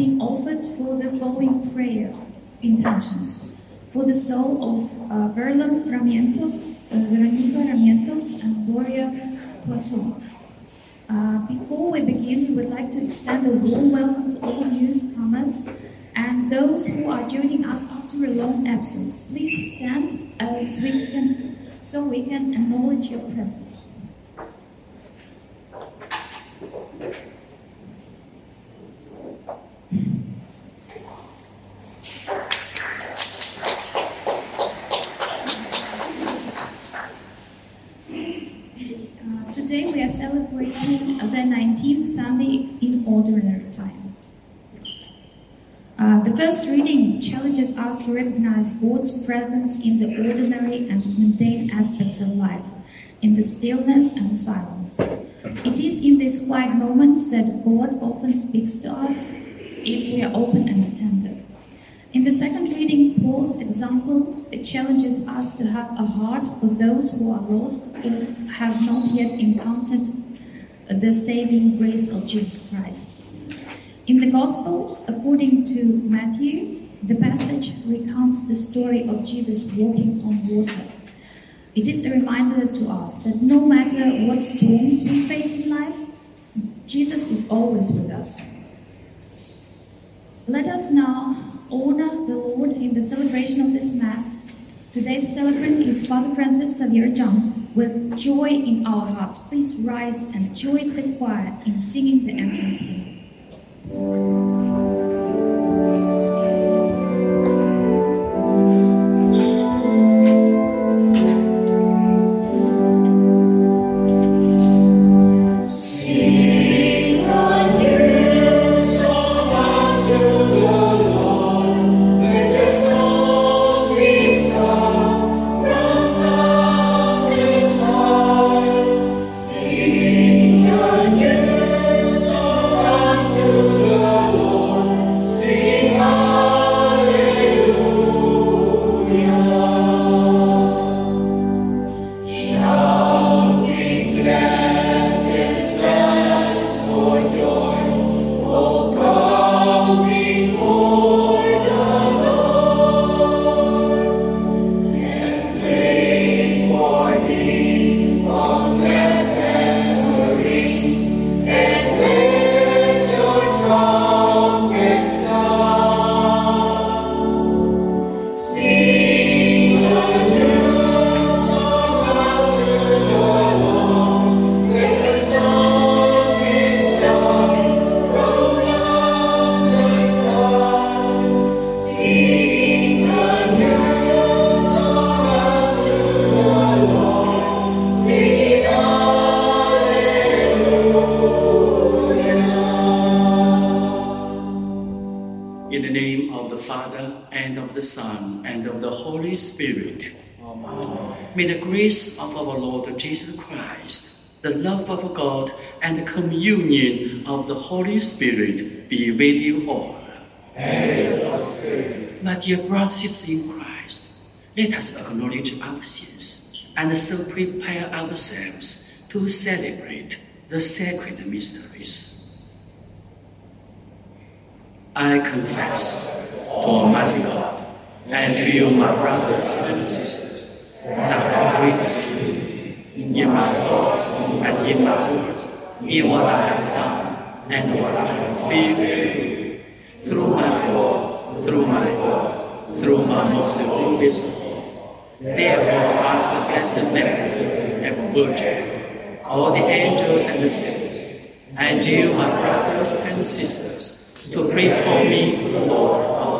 being offered for the following prayer intentions. For the soul of uh, Verlem Ramientos, uh, Veronica Ramientos, and Gloria Toison. Uh, before we begin, we would like to extend a warm welcome to all newcomers and those who are joining us after a long absence. Please stand as we can, so we can acknowledge your presence. Uh, today we are celebrating the 19th Sunday in Ordinary Time. Uh, the first reading challenges us to recognize God's presence in the ordinary and mundane aspects of life, in the stillness and silence. It is in these quiet moments that God often speaks to us if we are open and attentive. In the second reading, Paul's example challenges us to have a heart for those who are lost or have not yet encountered the saving grace of Jesus Christ. In the Gospel, according to Matthew, the passage recounts the story of Jesus walking on water. It is a reminder to us that no matter what storms we face in life, Jesus is always with us. Let us now honor the Lord in the celebration of this Mass. Today's celebrant is Father Francis Xavier Zhang. With joy in our hearts, please rise and join the choir in singing the entrance hymn. In Spirit. May the grace of our Lord Jesus Christ, the love of God, and the communion of the Holy Spirit be with you all. My dear brothers in Christ, let us acknowledge our sins and so prepare ourselves to celebrate the sacred mysteries. I confess to Almighty God and to you, my brothers and sisters, now I sinned in my thoughts and in my words, in what I have done and what I have failed to do, through my fault, through my fault, through my most fault. Therefore, ask the Blessed Mary, ever Virgin, all the angels and the saints, and you, my brothers and sisters, to pray for me to the Lord.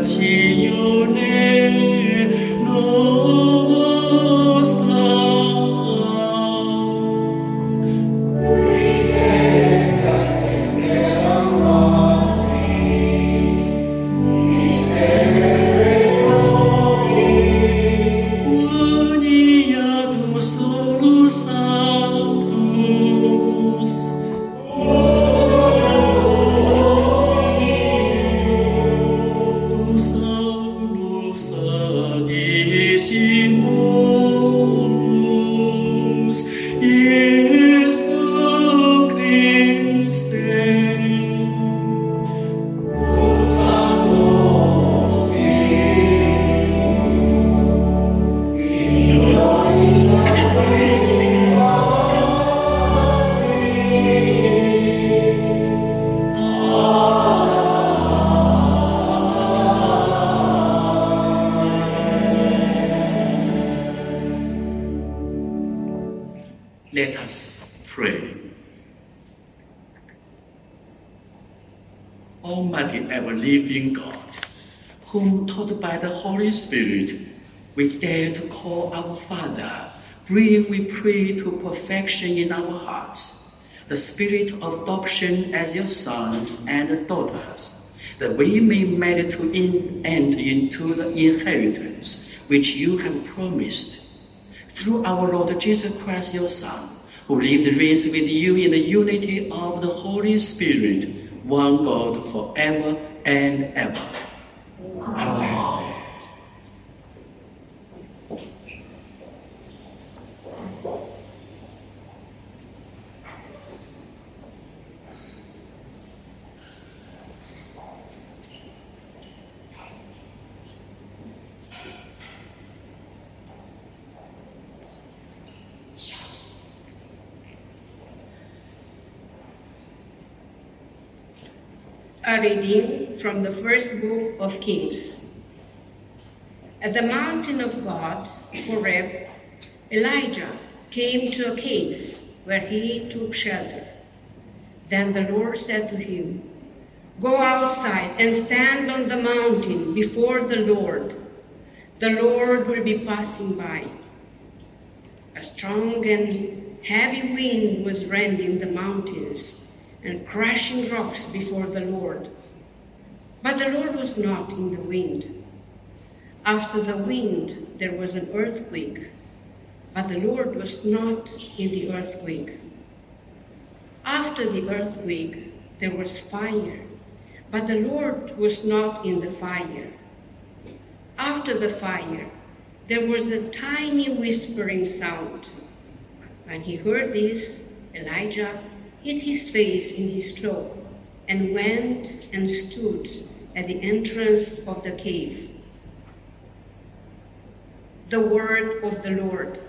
Signore we dare to call our Father, bring, we pray, to perfection in our hearts. The spirit of adoption as your sons and daughters, that we may merit to in, enter into the inheritance which you have promised. Through our Lord Jesus Christ, your Son, who lived and reigns with you in the unity of the Holy Spirit, one God forever and ever. A reading from the first book of Kings. At the mountain of God, Horeb, Elijah came to a cave where he took shelter. Then the Lord said to him, Go outside and stand on the mountain before the Lord. The Lord will be passing by. A strong and heavy wind was rending the mountains and crashing rocks before the Lord. But the Lord was not in the wind. After the wind, there was an earthquake, but the Lord was not in the earthquake. After the earthquake, there was fire, but the Lord was not in the fire. After the fire, there was a tiny whispering sound. When he heard this, Elijah hid his face in his cloak, and went and stood at the entrance of the cave. The word of the Lord.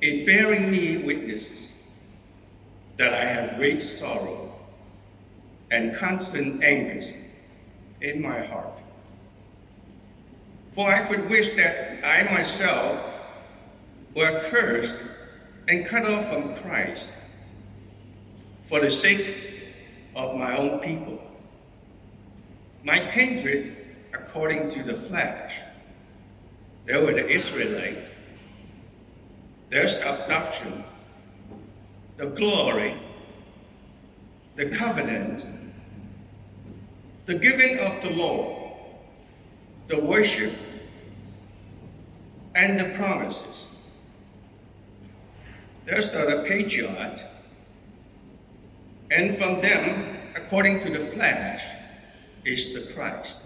in bearing me witnesses that I have great sorrow and constant anguish in my heart. For I could wish that I myself were cursed and cut off from Christ for the sake of my own people, my kindred according to the flesh. They were the Israelites there's the adoption, the glory, the covenant, the giving of the law, the worship, and the promises. There's the patriarch, and from them, according to the flesh, is the Christ,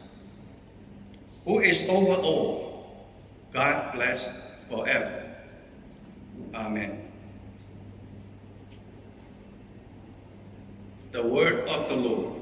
who is over all, God bless forever. Amen. The word of the Lord.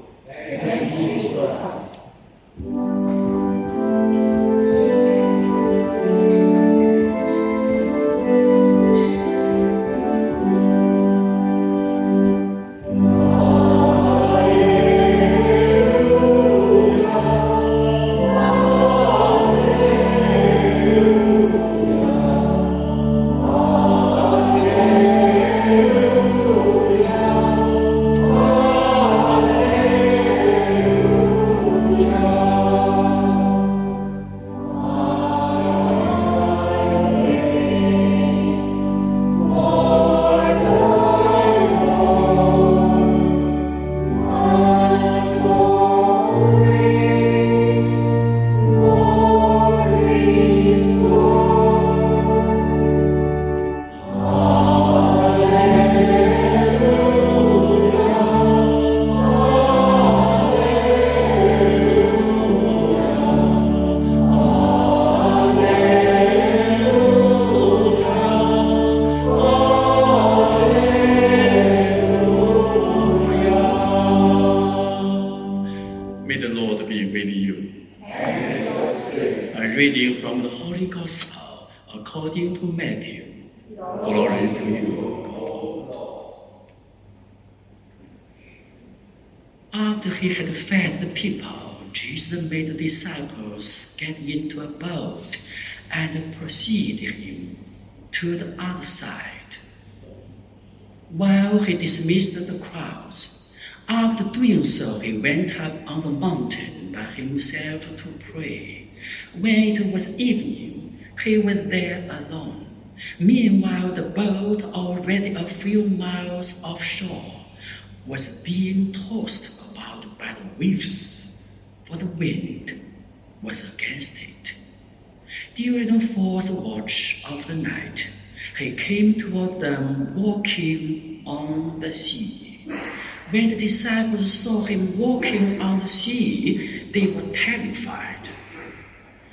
After he had fed the people, Jesus made the disciples get into a boat and proceeded him to the other side. While he dismissed the crowds, after doing so, he went up on the mountain by himself to pray. When it was evening, he was there alone. Meanwhile, the boat, already a few miles offshore, was being tossed by the waves, for the wind was against it. During the fourth watch of the night, he came toward them walking on the sea. When the disciples saw him walking on the sea, they were terrified.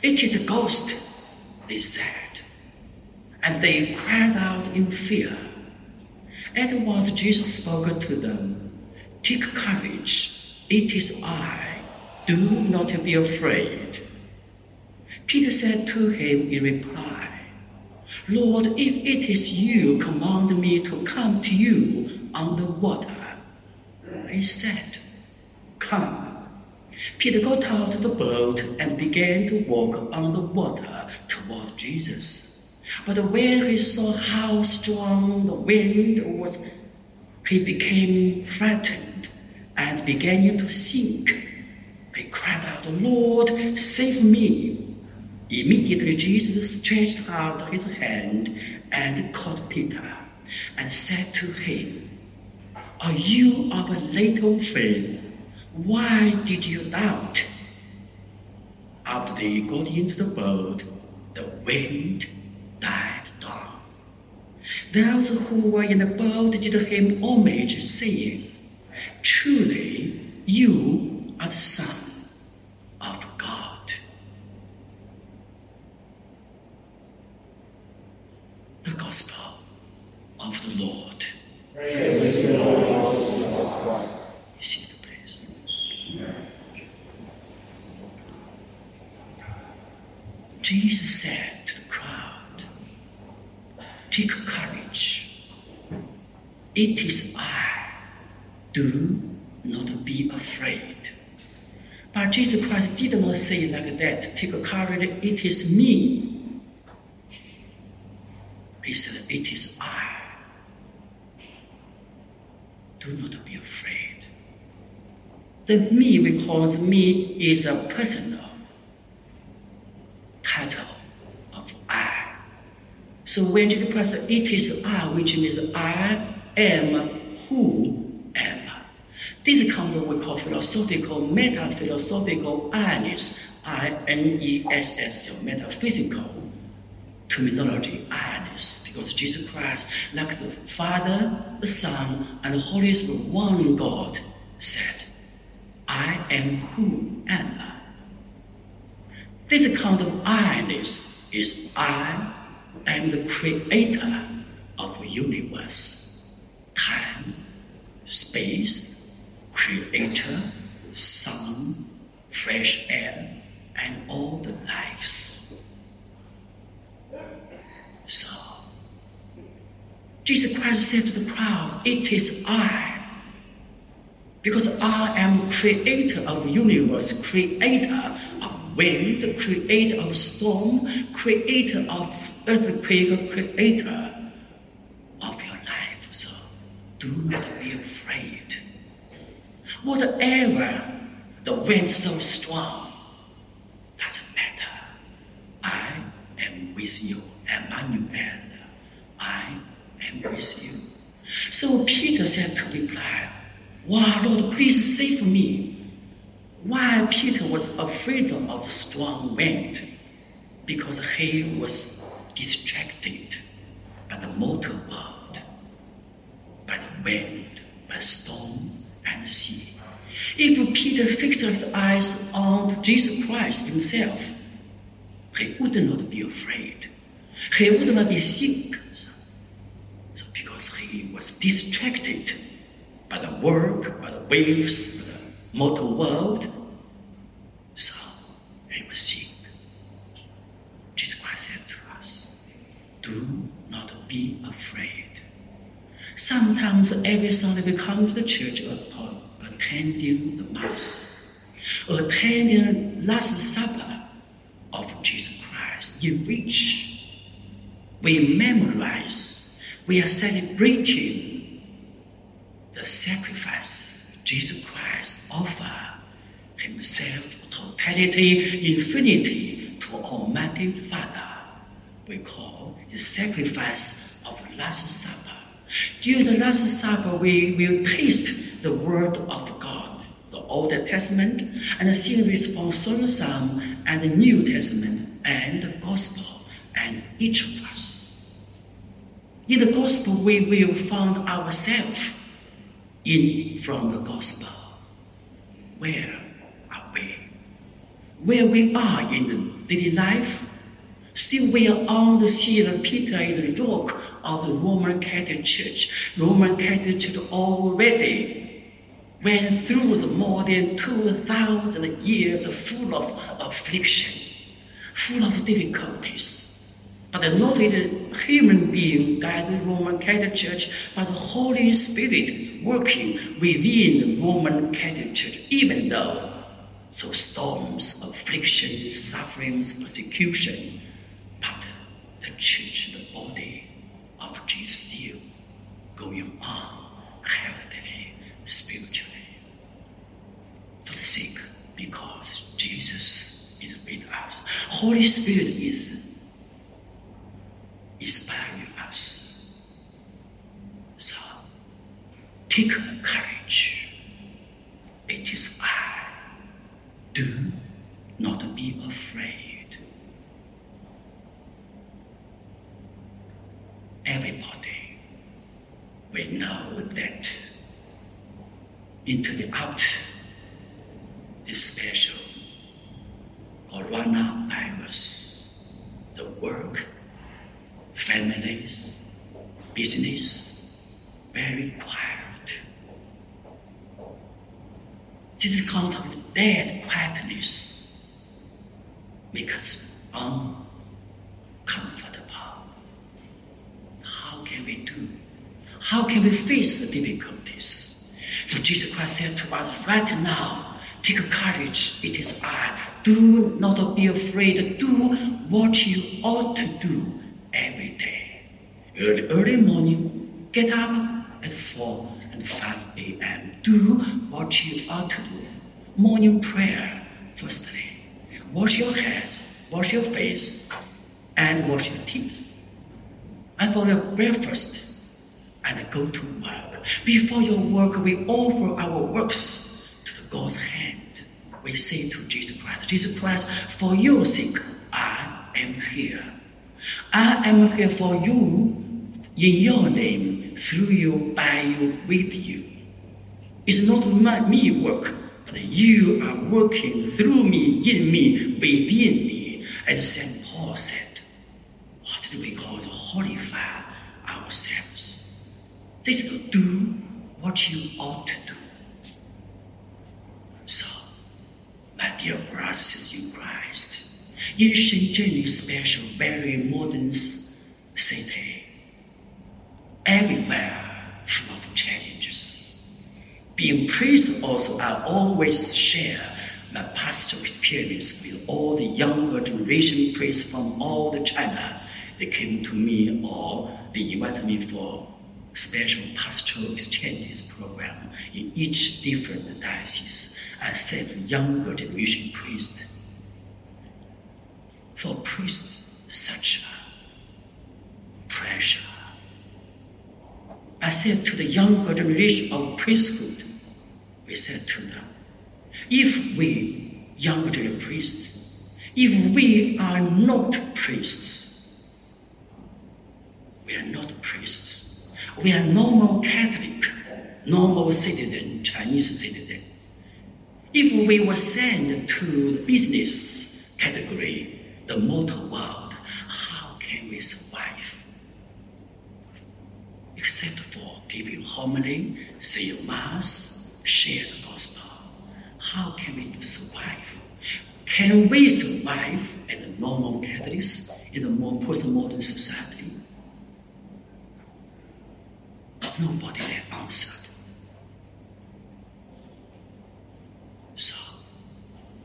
It is a ghost, they said, and they cried out in fear. At once Jesus spoke to them Take courage, it is I. Do not be afraid. Peter said to him in reply, Lord, if it is you, command me to come to you on the water. He said, Come. Peter got out of the boat and began to walk on the water toward Jesus. But when he saw how strong the wind was, he became frightened and began to sink. He cried out, Lord, save me. Immediately Jesus stretched out his hand and caught Peter and said to him, Are you of a little faith? Why did you doubt? After they got into the boat, the wind died down. Those who were in the boat did him homage, saying, Truly, you are the Son of God. The Gospel of the Lord. You see the place. Jesus said to the crowd, Take courage. It is. Do not be afraid. But Jesus Christ did not say like that. Take courage. It is me. He said, It is I. Do not be afraid. The me the me is a personal title of I. So when Jesus Christ said, it is I, which means I am who. Of we call philosophical, meta-philosophical I-ness, I-N-E-S-S, metaphysical terminology, I-ness. because Jesus Christ, like the Father, the Son, and the Holy Spirit, one God, said, I am who am I. This kind of I-ness is I am the creator of universe, time, space, creator, sun, fresh air, and all the lives. So, Jesus Christ said to the crowd, It is I. Because I am creator of the universe, creator of wind, creator of storm, creator of earthquake, creator of your life. So do not. Whatever the wind so strong, doesn't matter. I am with you, Emmanuel. I am with you. So Peter said to reply, Wow, Lord, please save me. Why Peter was afraid of the strong wind? Because he was distracted by the motor world, by the wind, by storm and sea. If Peter fixed his eyes on Jesus Christ himself, he would not be afraid. He would not be sick. So because he was distracted by the work, by the waves, by the mortal world, so he was sick. Jesus Christ said to us, do not be afraid. Sometimes every Sunday we come to the church attending the Mass, attending Last Supper of Jesus Christ, in which we memorize, we are celebrating the sacrifice Jesus Christ offered himself, totality, infinity to Almighty Father. We call the sacrifice of Last Supper. During the Last Supper, we will taste the Word of God, the Old Testament, and sing responsorial psalm, and the New Testament, and the Gospel, and each of us. In the Gospel, we will find ourselves in from the Gospel. Where are we? Where we are in the daily life, still we are on the seal of Peter the rock of the Roman Catholic Church. Roman Catholic Church already went through the more than 2,000 years full of affliction, full of difficulties. But not a human being guided the Roman Catholic Church, but the Holy Spirit working within the Roman Catholic Church, even though so storms, affliction, sufferings, persecution, but the church, the body of Jesus still going on healthily, spiritually. Sake, because Jesus is with us. Holy Spirit is inspiring us. So take courage. It is I. Do not be afraid. Everybody will know that into the out this special coronavirus, the work, families, business, very quiet. This kind of dead quietness makes us uncomfortable. How can we do? How can we face the difficulties? So Jesus Christ said to us right now, take courage, it is I. Do not be afraid. Do what you ought to do every day. Early, early morning, get up at 4 and 5 a.m. Do what you ought to do. Morning prayer, firstly. Wash your hands, wash your face, and wash your teeth. And for your breakfast, and go to work. Before your work, we offer our works to God's hand. We say to Jesus Christ, Jesus Christ, for your sake, I am here. I am here for you in your name, through you, by you, with you. It's not my, me work, but you are working through me, in me, within me. As St. Paul said, what do we call to horrify ourselves? This is do what you ought to do. So, my dear brothers in Christ, in Shenzhen, special, very modern city, everywhere full of challenges. Being priest also, I always share my pastoral experience with all the younger generation priests from all the China. They came to me or they invited me for special pastoral exchanges program in each different diocese. Uh, I said younger generation priests. For priests, such a pressure. I said to the younger generation of priesthood, we said to them, if we, younger priests, if we are not priests, we are not priests. We are normal Catholic, normal citizen, Chinese citizen. If we were sent to the business category, the mortal world, how can we survive? Except for giving homily, say mass, share the gospel. How can we survive? Can we survive as normal Catholics in a more postmodern society? Nobody had answered. So,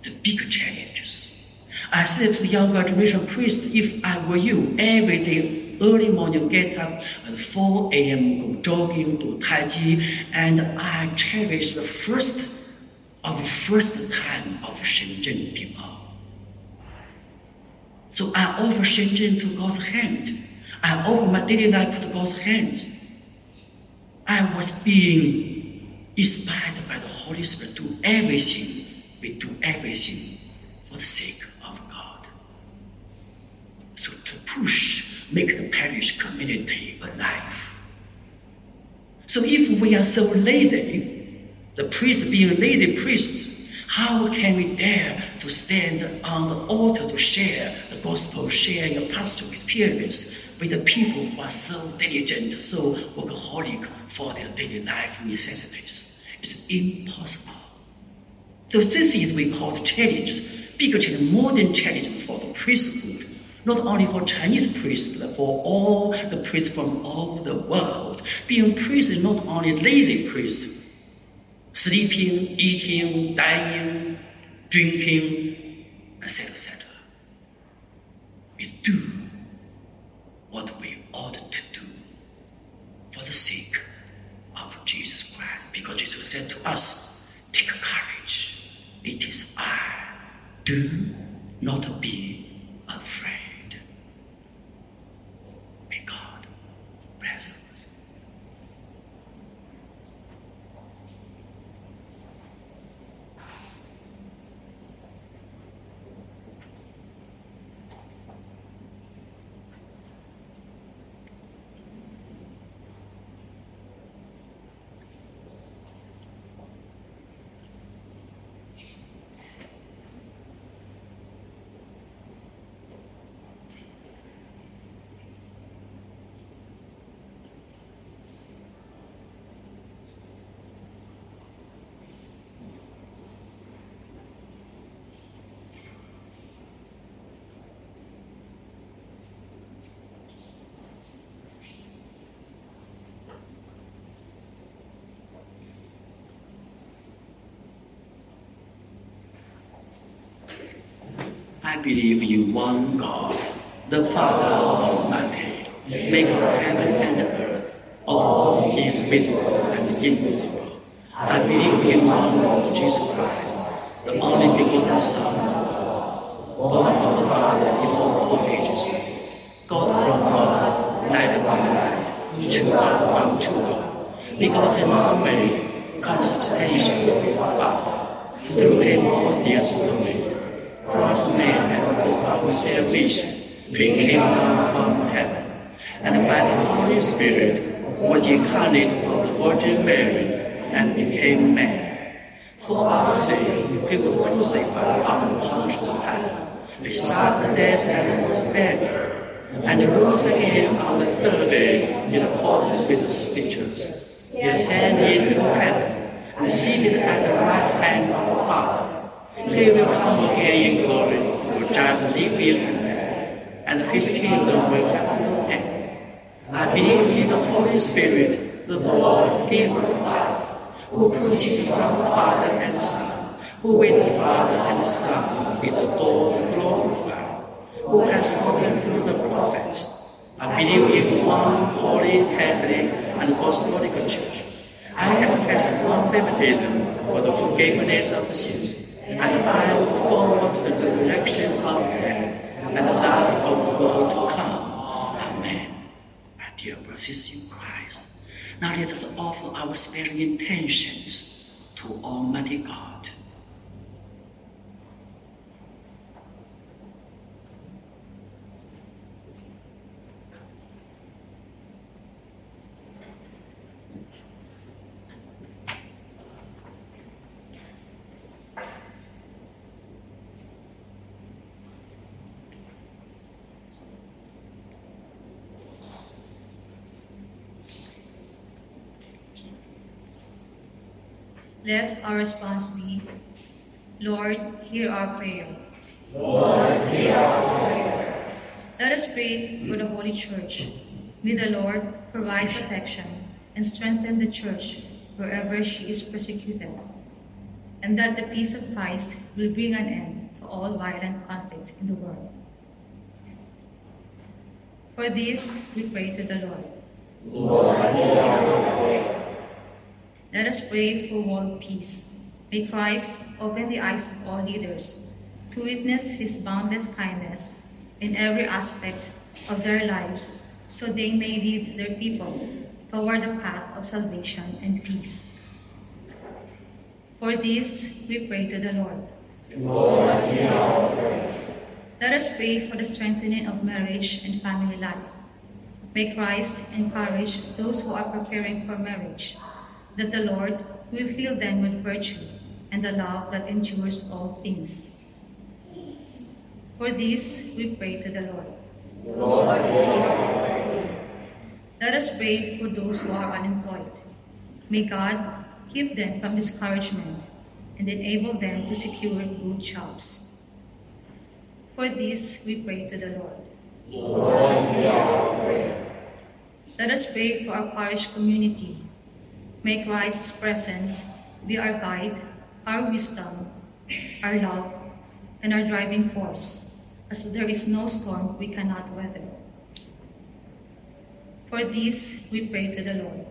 the big challenges. I said to the younger generation priest, if I were you, every day, early morning, get up at 4 a.m., go jogging, do Tai Chi, and I cherish the first of first time of Shenzhen people. So I offer Shenzhen to God's hand. I offer my daily life to God's hands. I was being inspired by the Holy Spirit to everything. We do everything for the sake of God. So to push, make the parish community alive. So if we are so lazy, the priests being lazy priests, how can we dare to stand on the altar to share the gospel, share your pastoral experience with the people who are so diligent, so workaholic for their daily life necessities? It's impossible. So this is we call the challenge, bigger challenge, modern challenge for the priesthood, not only for Chinese priests, but for all the priests from all the world. Being priest is not only lazy priest, sleeping, eating, dining, drinking, etc., etc. We do what we ought to do for the sake of Jesus Christ. Because Jesus said to us, Take courage. It is I. Do not be afraid. May God bless us. I believe in one God, the Father Almighty, maker of heaven and earth, of all is visible and invisible. I believe in one Lord Jesus Christ, the only begotten Son of God, born of the Father before all ages, God from God, light from light, true God from true God, begotten not made, consubstantial with the Father. Through him all things were made us man for our salvation, he came down from heaven, and by the Holy Spirit was incarnate of the Virgin Mary and became man. For our sake, he was crucified on the Pontius Pilate. He suffered death and was buried, and rose again on the third day in accordance with the Scriptures. He ascended into heaven and seated at the right hand of the Father. He will come again in glory to judge the living and dead, and his kingdom will have no end. I believe in the Holy Spirit, the Lord, giver of life, who proceeds from the Father and the Son, who with the Father and the Son is adored and glorified, who has spoken through the prophets. I believe in one holy Catholic and Apostolic Church. I confess one baptism for the forgiveness of sins, and I look forward to the resurrection of dead and the life of the world to come. Amen. My dear brothers in Christ, now let us offer our sparing intentions to Almighty God. Let our response be, Lord, hear our prayer. Lord, hear our prayer. Let us pray for the Holy Church. May the Lord provide protection and strengthen the Church wherever she is persecuted, and that the peace of Christ will bring an end to all violent conflict in the world. For this, we pray to the Lord. Lord, hear our prayer. Let us pray for world peace. May Christ open the eyes of all leaders to witness his boundless kindness in every aspect of their lives so they may lead their people toward the path of salvation and peace. For this, we pray to the Lord. Lord, hear our prayer. Let us pray for the strengthening of marriage and family life. May Christ encourage those who are preparing for marriage that the Lord will fill them with virtue and the love that endures all things. For this we pray to the Lord. Lord, hear our prayer. Let us pray for those who are unemployed. May God keep them from discouragement and enable them to secure good jobs. For this we pray to the Lord. Lord, hear our prayer. Let us pray for our parish community May Christ's presence be our guide, our wisdom, our love, and our driving force, as there is no storm we cannot weather. For this, we pray to the Lord.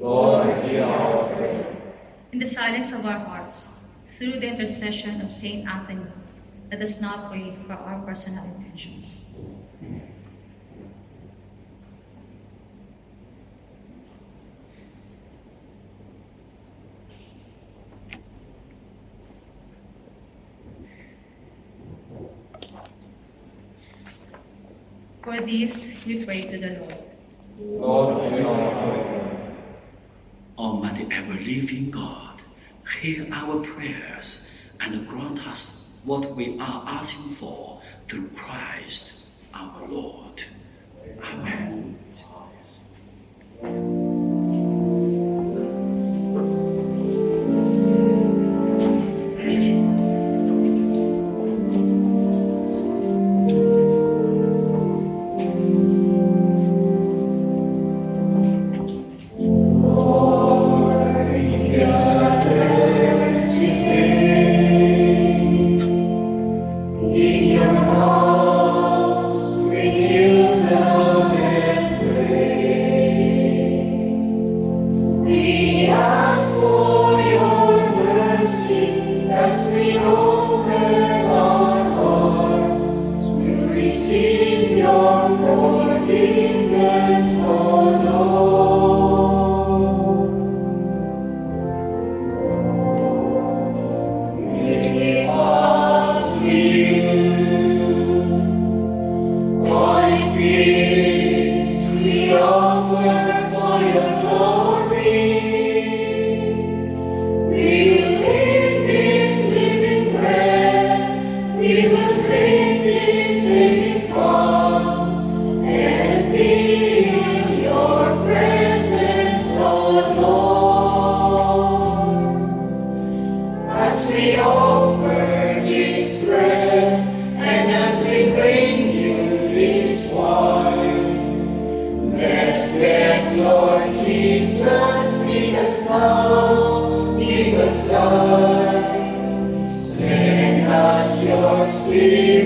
Lord, hear our prayer. In the silence of our hearts, through the intercession of Saint Anthony, let us now pray for our personal intentions. For this, we pray to the Lord. Lord, hear our prayer. Almighty ever living God, hear our prayers and grant us what we are asking for through Christ our Lord. Amen. Sim.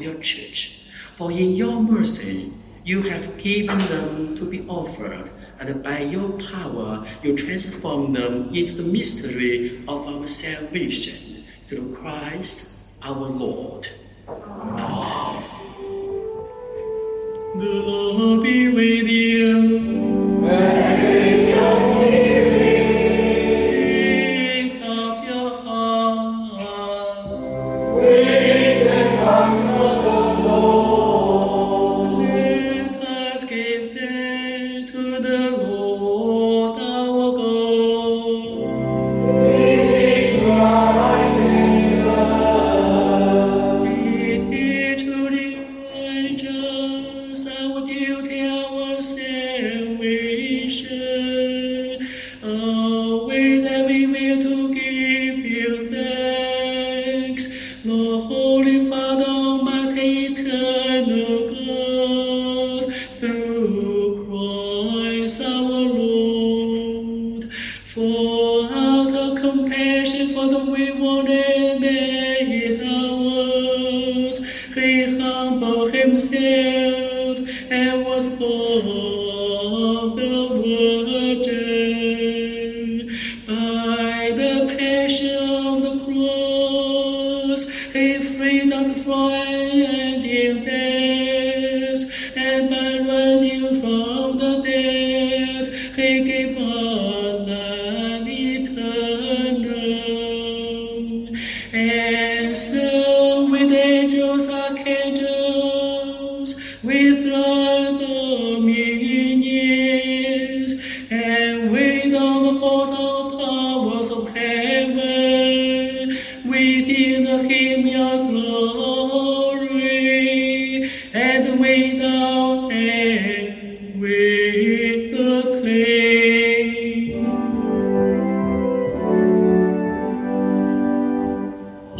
your church. For in your mercy, you have given them to be offered, and by your power, you transform them into the mystery of our salvation through Christ our Lord. Amen. The Lord be with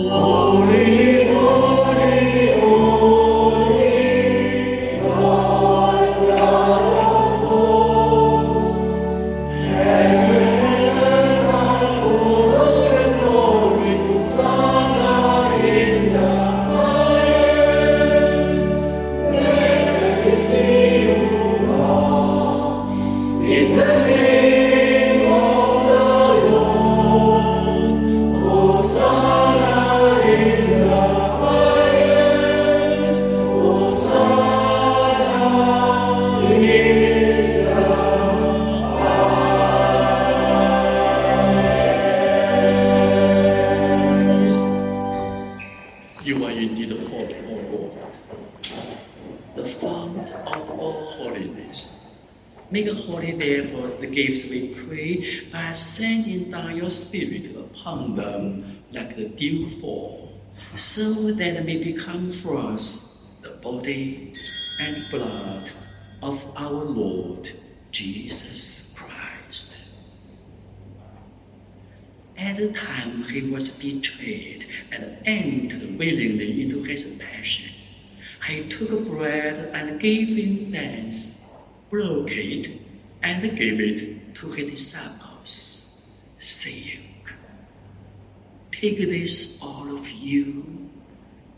Oh. For us the body and blood of our Lord Jesus Christ. At the time he was betrayed and entered willingly into his passion, he took bread and gave him thanks, broke it, and gave it to his disciples, saying, Take this, all of you,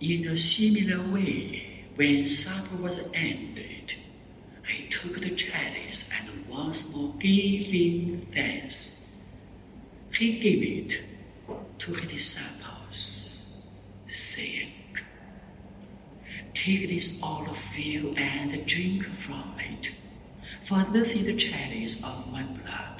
In a similar way, when supper was ended, he took the chalice and once more giving thanks, he gave it to his disciples, saying, Take this, all of you, and drink from it, for this is the chalice of my blood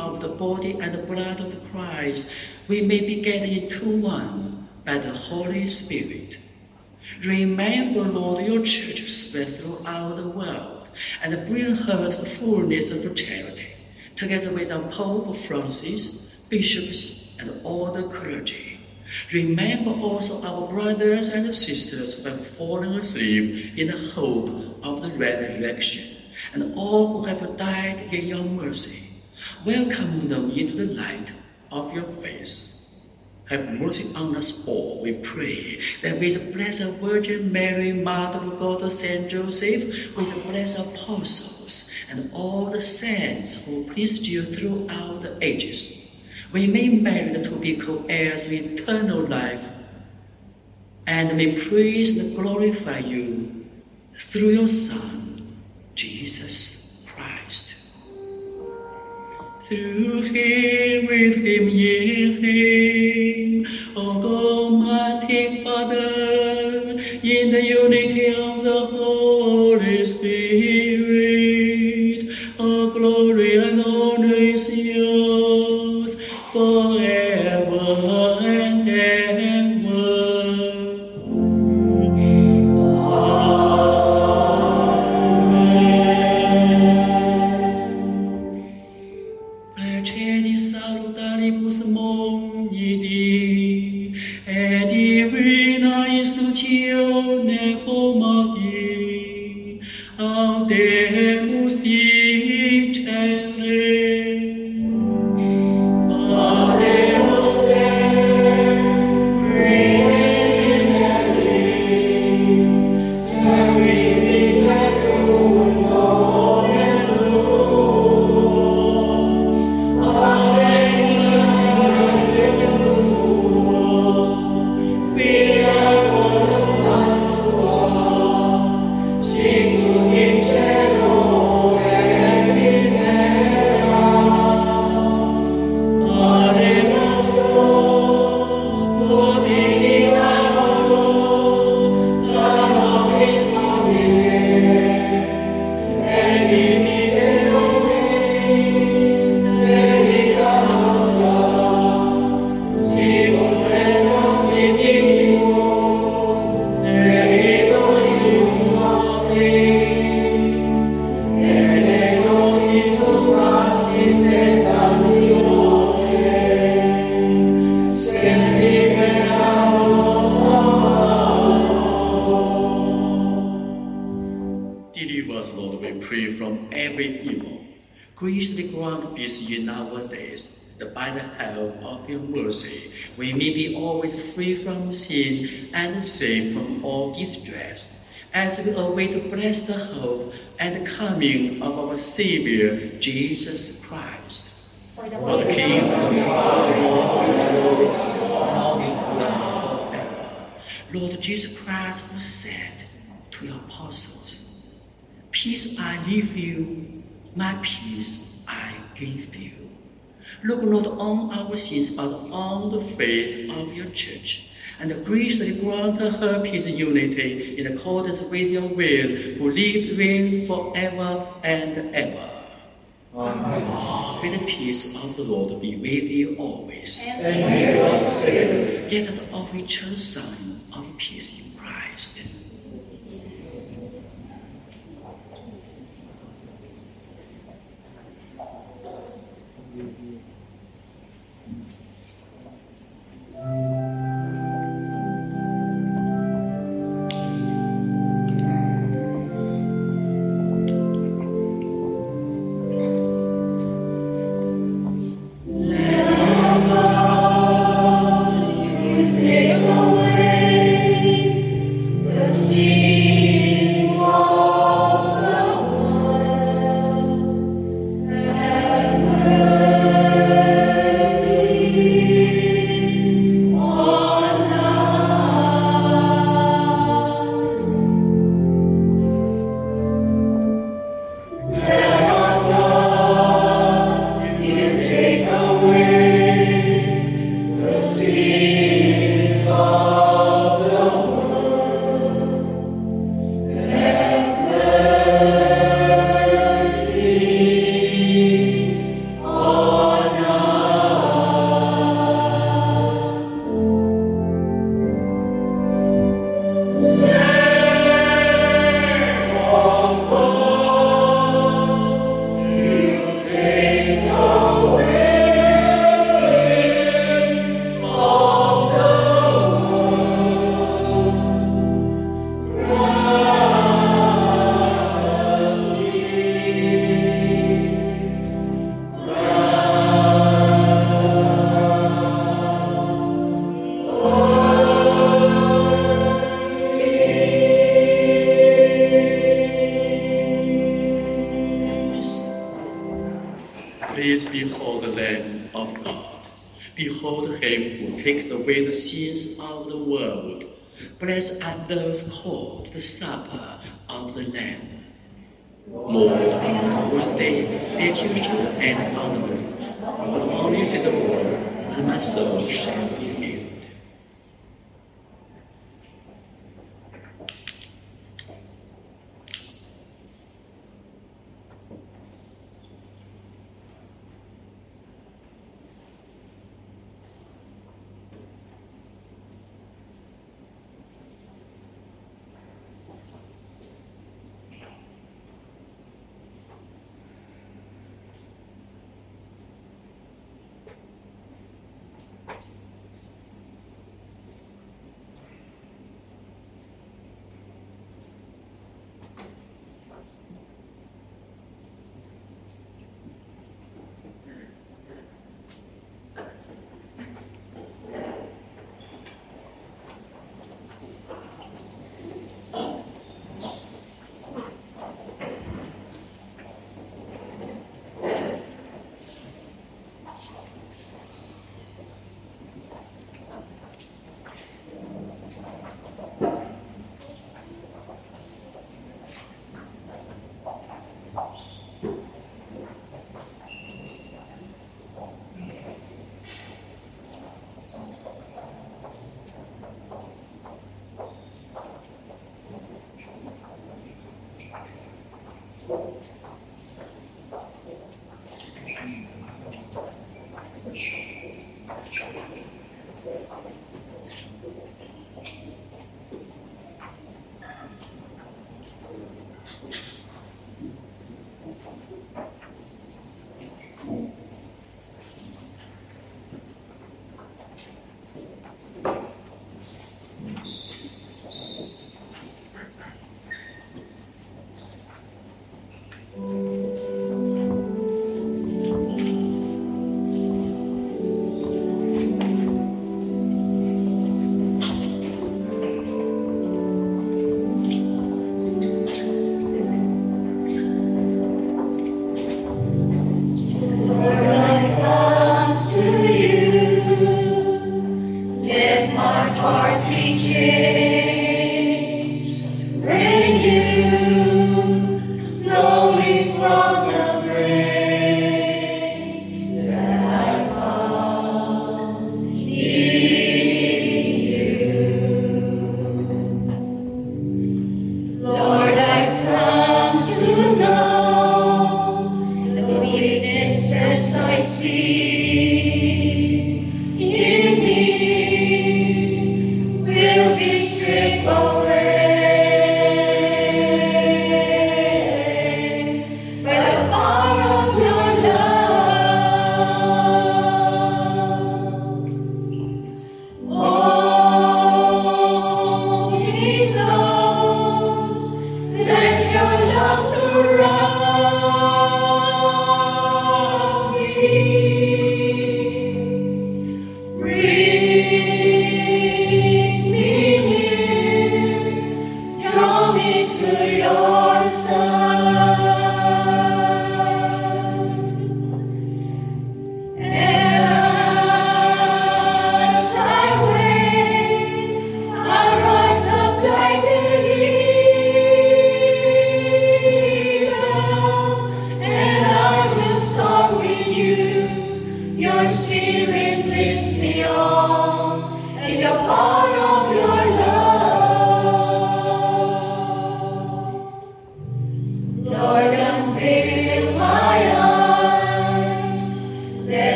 Of the body and blood of Christ, we may be gathered into one by the Holy Spirit. Remember, Lord, your church spread throughout the world and bring her to fullness of charity, together with our Pope Francis, bishops, and all the clergy. Remember also our brothers and sisters who have fallen asleep in the hope of the resurrection, and all who have died in your mercy. Welcome them into the light of your face. Have mercy on us all, we pray, that with the Blessed Virgin Mary, Mother of God, Saint Joseph, with the blessed apostles, and all the saints who pleased you throughout the ages, we may merit to be co-heirs of eternal life, and may praise and glorify you through your Son, Jesus Through him, with him, in him, O Almighty await the blessed hope and the coming of our Savior, Jesus Christ. For the kingdom, power, and glory, now and forever. Lord Jesus Christ, who said to your apostles, Peace I leave you, my peace I give you. Look not on our sins, but on the faith of your church, and graciously grant her peace and unity in accordance with your will, who live reign forever and ever. Amen. May the peace of the Lord be with you always. And with your spirit. Let us offer each other sign of peace in Christ. Away of the world. Blessed are those called the supper of the Lamb. Lord, I am not worthy that you should the roof, but only the word, and my soul shall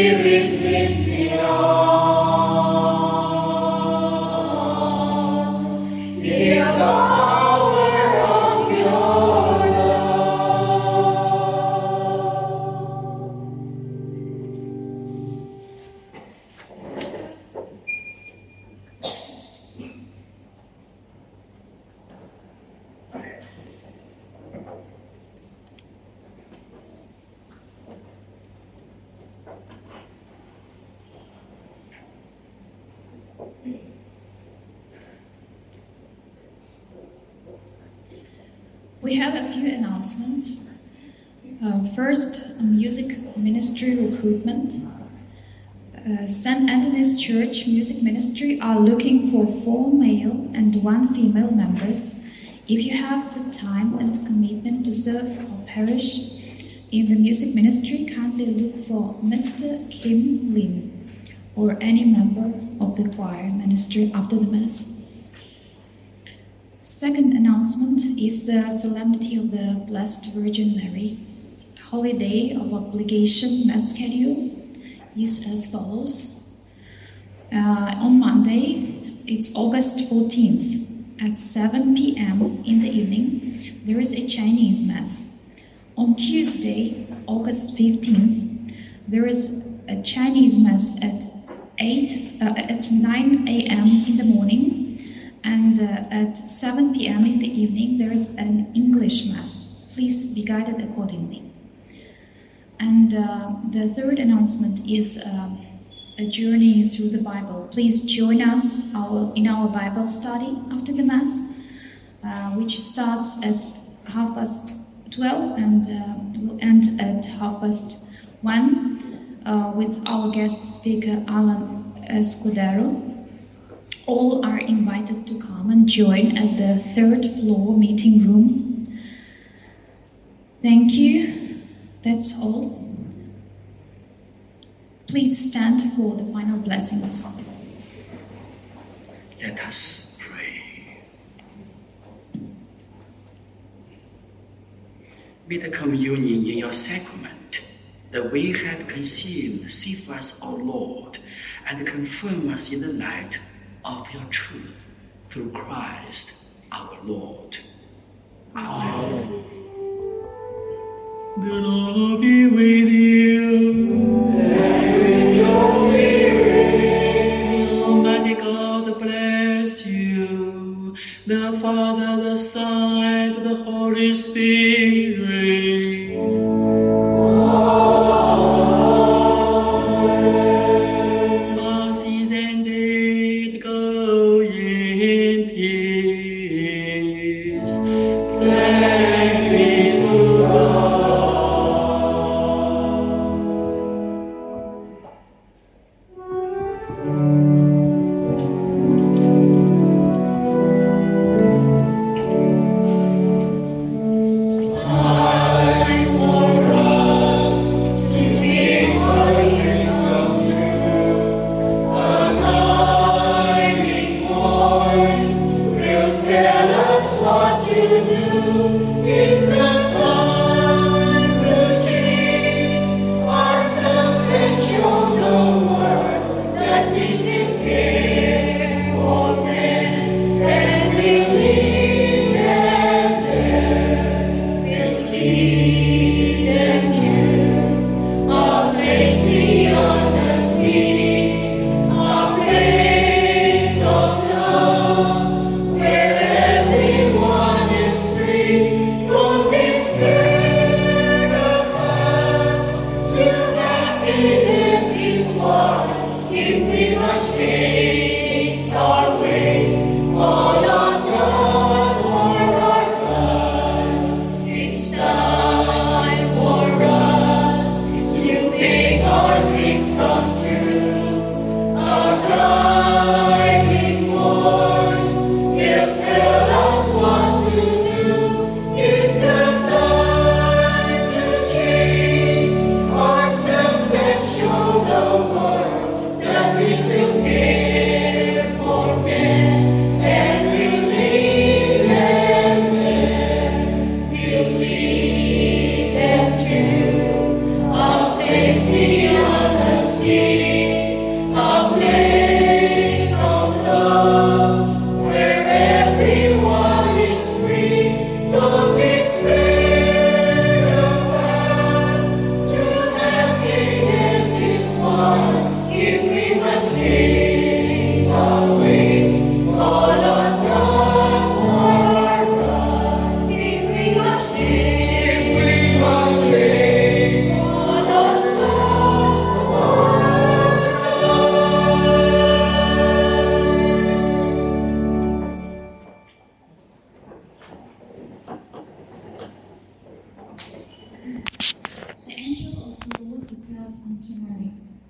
spirit Church Music Ministry are looking for four male and one female members. If you have the time and commitment to serve our parish in the music ministry, kindly look for Mr. Kim Lim or any member of the choir ministry after the Mass. Second announcement is the Solemnity of the Blessed Virgin Mary. Holiday of obligation mass schedule is as follows. Uh, on Monday, it's August 14th at 7 p.m. in the evening, there is a Chinese mass. On Tuesday, August 15th, there is a Chinese mass at 8 uh, at 9 a.m. in the morning and uh, at 7 p.m. in the evening there is an English mass. Please be guided accordingly. And uh, the third announcement is uh, a journey through the Bible. Please join us our, in our Bible study after the Mass, uh, which starts at half past 12 and uh, will end at half past 1 uh, with our guest speaker Alan Escudero. All are invited to come and join at the third floor meeting room. Thank you. That's all. Please stand for the final blessings. Let us pray. With the communion in your sacrament, that we have conceived, save us, O Lord, and confirm us in the light of your truth through Christ our Lord. Amen. The Lord be with you. Father, the Son, and the Holy Spirit.